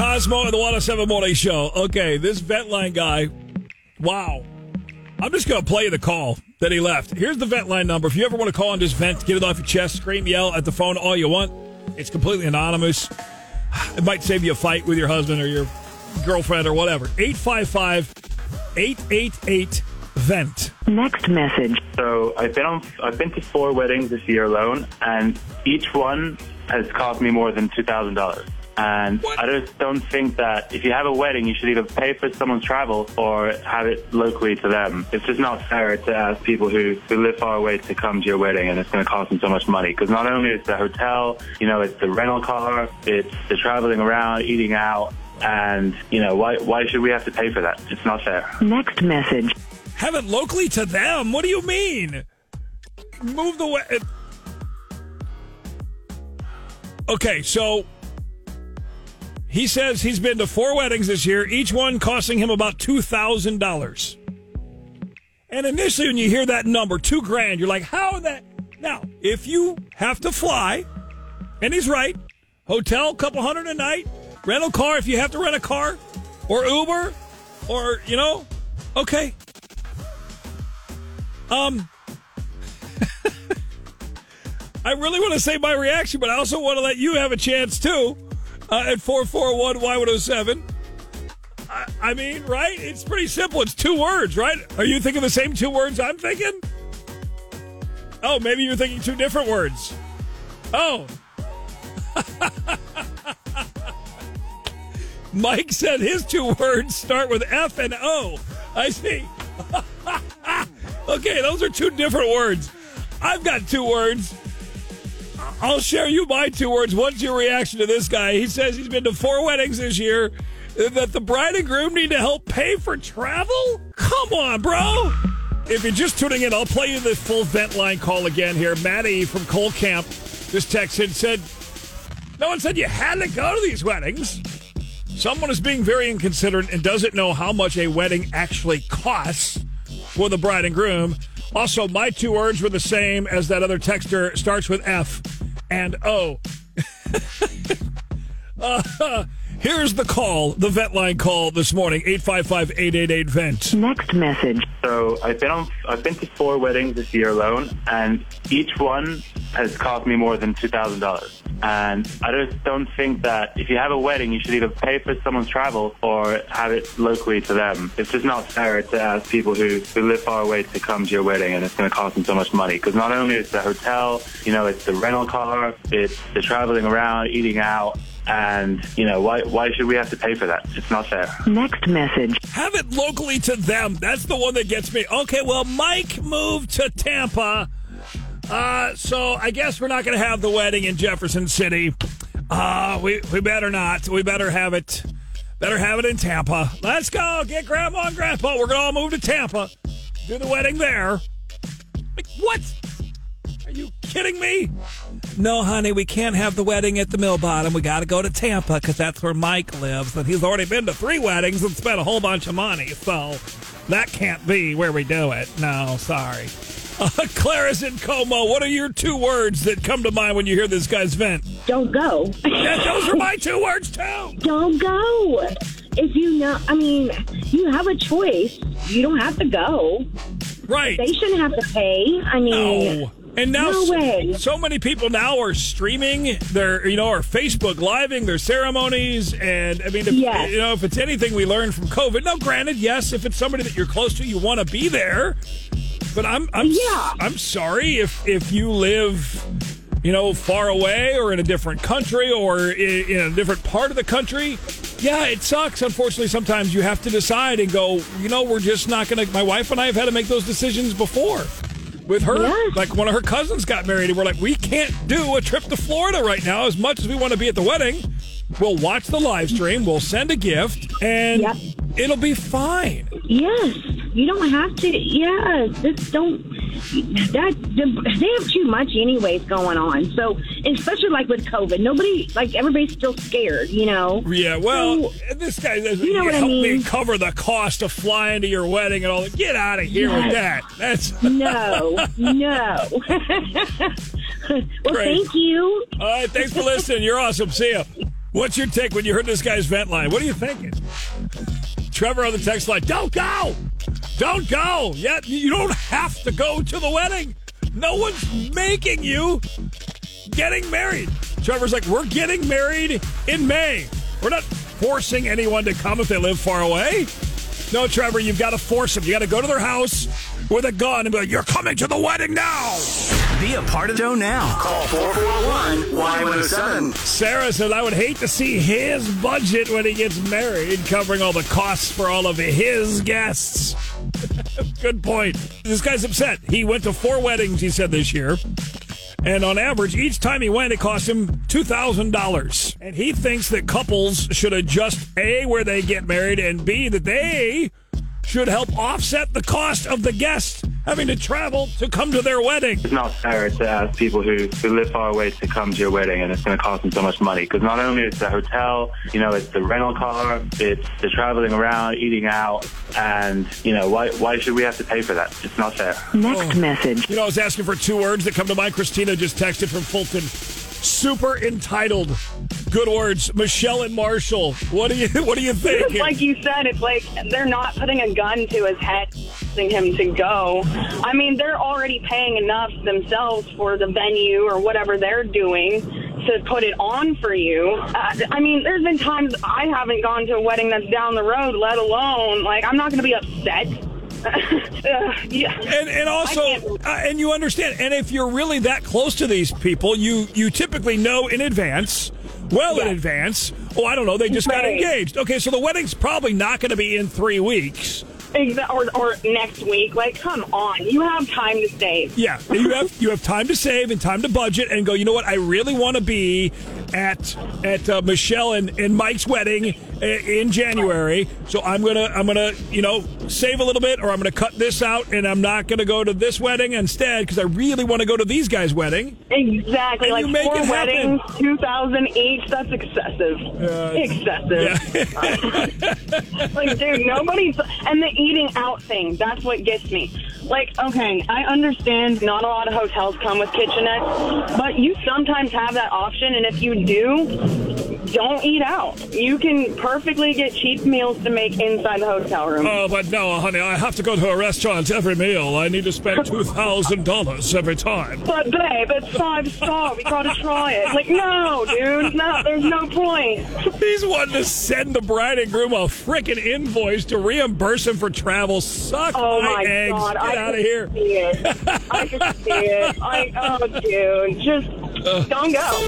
Cosmo and the 107 Morning Show. Okay, this vent line guy. Wow. I'm just going to play the call that he left. Here's the vent line number. If you ever want to call and just vent, get it off your chest, scream, yell at the phone all you want. It's completely anonymous. It might save you a fight with your husband or your girlfriend or whatever. 855 888 vent. Next message. So I've been on. I've been to four weddings this year alone, and each one has cost me more than two thousand dollars. And What? I just don't think that if you have a wedding, you should either pay for someone's travel or have it locally to them. It's just not fair to ask people who, who live far away to come to your wedding, and it's going to cost them so much money. Because not only is the hotel, you know, it's the rental car, it's the traveling around, eating out, and you know, why why should we have to pay for that? It's not fair. Next message. Have it locally to them? What do you mean? Move the way. Okay, so he says he's been to four weddings this year, each one costing him about $2,000. And initially, when you hear that number, two grand, you're like, how that? Now, if you have to fly, and he's right, hotel, couple hundred a night, rental car, if you have to rent a car, or Uber, or, you know, okay. Um, I really want to say my reaction, but I also want to let you have a chance too uh, at 441 Y107. I, I mean, right? It's pretty simple. It's two words, right? Are you thinking the same two words I'm thinking? Oh, maybe you're thinking two different words. Oh. Mike said his two words start with F and O. I see. okay, those are two different words. I've got two words. I'll share you my two words. What's your reaction to this guy? He says he's been to four weddings this year. That the bride and groom need to help pay for travel? Come on, bro. If you're just tuning in, I'll play you the full vent line call again here. Maddie from Cole Camp just texted said, No one said you had to go to these weddings. Someone is being very inconsiderate and doesn't know how much a wedding actually costs for the bride and groom. Also, my two words were the same as that other texter starts with F and O. uh, here's the call, the vet line call this morning 855 888 vent. Next message. So I've been on. I've been to four weddings this year alone, and each one has cost me more than two thousand dollars. And I just don't think that if you have a wedding, you should either pay for someone's travel or have it locally to them. It's just not fair to ask people who, who live far away to come to your wedding, and it's going to cost them so much money. Because not only is the hotel, you know, it's the rental car, it's the traveling around, eating out. And you know why? Why should we have to pay for that? It's not fair. Next message. Have it locally to them. That's the one that gets me. Okay, well, Mike moved to Tampa. Uh, so I guess we're not going to have the wedding in Jefferson City. Uh, we, we better not. We better have it. Better have it in Tampa. Let's go. Get grandma and grandpa. We're going to all move to Tampa. Do the wedding there. Like, what? Are you kidding me? No, honey, we can't have the wedding at the Mill Bottom. We got to go to Tampa because that's where Mike lives, and he's already been to three weddings and spent a whole bunch of money. So that can't be where we do it. No, sorry. Clara's in Como. What are your two words that come to mind when you hear this guy's vent? Don't go. Yeah, those are my two words too. Don't go. If you know, I mean, you have a choice. You don't have to go. Right. They shouldn't have to pay. I mean, No. And now, No so- way. so many people now are streaming their, you know, or Facebook living their ceremonies. And I mean, if, Yes. you know, if it's anything we learned from COVID, no, granted, yes, if it's somebody that you're close to, you want to be there. But I'm, I'm, Yeah. I'm sorry if if you live, you know, far away or in a different country or in, in a different part of the country. Yeah, it sucks. Unfortunately, sometimes you have to decide and go. You know, we're just not going to. My wife and I have had to make those decisions before. With her, like one of her cousins got married, and we're like, we can't do a trip to Florida right now. As much as we want to be at the wedding, we'll watch the live stream, we'll send a gift, and Yep. it'll be fine. yes, you don't have to. Yeah, just don't. That they have too much, anyways, going on. So, especially like with COVID, nobody, like everybody's still scared. You know. Yeah, well, So- this guy doesn't You know what I help me mean? cover the cost of flying to your wedding and all that. Get out of here with that. That's No, no. well, Great. thank you. all right. Thanks for listening. You're awesome. See ya. What's your take when you heard this guy's vent line? What are you thinking? Trevor on the text line, don't go! Don't go! Yet you don't have to go to the wedding. No one's making you getting married. Trevor's like, we're getting married in May. We're not forcing anyone to come if they live far away. No, Trevor, you've got to force them. You got to go to their house with a gun and be like, you're coming to the wedding now. Be a part of the show now. Call 441-Y107. Sarah says, I would hate to see his budget when he gets married, covering all the costs for all of his guests. Good point. This guy's upset. He went to four weddings, he said, this year. And on average, each time he went, it cost him $2,000. And he thinks that couples should adjust A, where they get married, and B, that they should help offset the cost of the guest having to travel to come to their wedding. It's not fair to ask people who, who live far away to come to your wedding and it's going to cost them so much money. Because not only is the hotel, you know, it's the rental car, it's the traveling around, eating out, and, you know, why, why should we have to pay for that? It's not fair. Next oh. message. You know, I was asking for two words that come to mind. Christina just texted from Fulton. Super entitled. Good words. Michelle and Marshall. What do you what do you think? like you said, it's like they're not putting a gun to his head, asking him to go. I mean, they're already paying enough themselves for the venue or whatever they're doing to put it on for you. Uh, I mean, there's been times I haven't gone to a wedding that's down the road, let alone like I'm not going to be upset. Uh, yeah. and and also uh, and you understand and if you're really that close to these people you you typically know in advance well in advance oh i don't know they just got engaged okay so the wedding's probably not going to be in three weeks or, or next week. Like, come on, you have time to save. yeah you have you have time to save and time to budget and go you know what i really want to be at at uh, michelle and, and mike's wedding Uh, in january so i'm gonna i'm gonna you know save a little bit or i'm gonna cut this out and i'm not gonna go to this wedding instead because i really want to go to these guys wedding Exactly, And like you make four it weddings, two thousand each. That's excessive. excessive. like, dude, nobody's and the eating out thing. That's what gets me. Like, okay, I understand not a lot of hotels come with kitchenettes, but you sometimes have that option, and if you do, don't eat out. You can perfectly get cheap meals to make inside the hotel room. Oh, but no, honey, I have to go to a restaurant every meal. I need to spend two thousand dollars every time. But babe, it's five star. We gotta try it. Like, no, dude, no. There's no point. He's wanting to send the bride and groom a freaking invoice to reimburse him for travel. Suck Oh my, my eggs. god! Get I out of here. See it. I can see it. I oh, dude, just uh. don't go.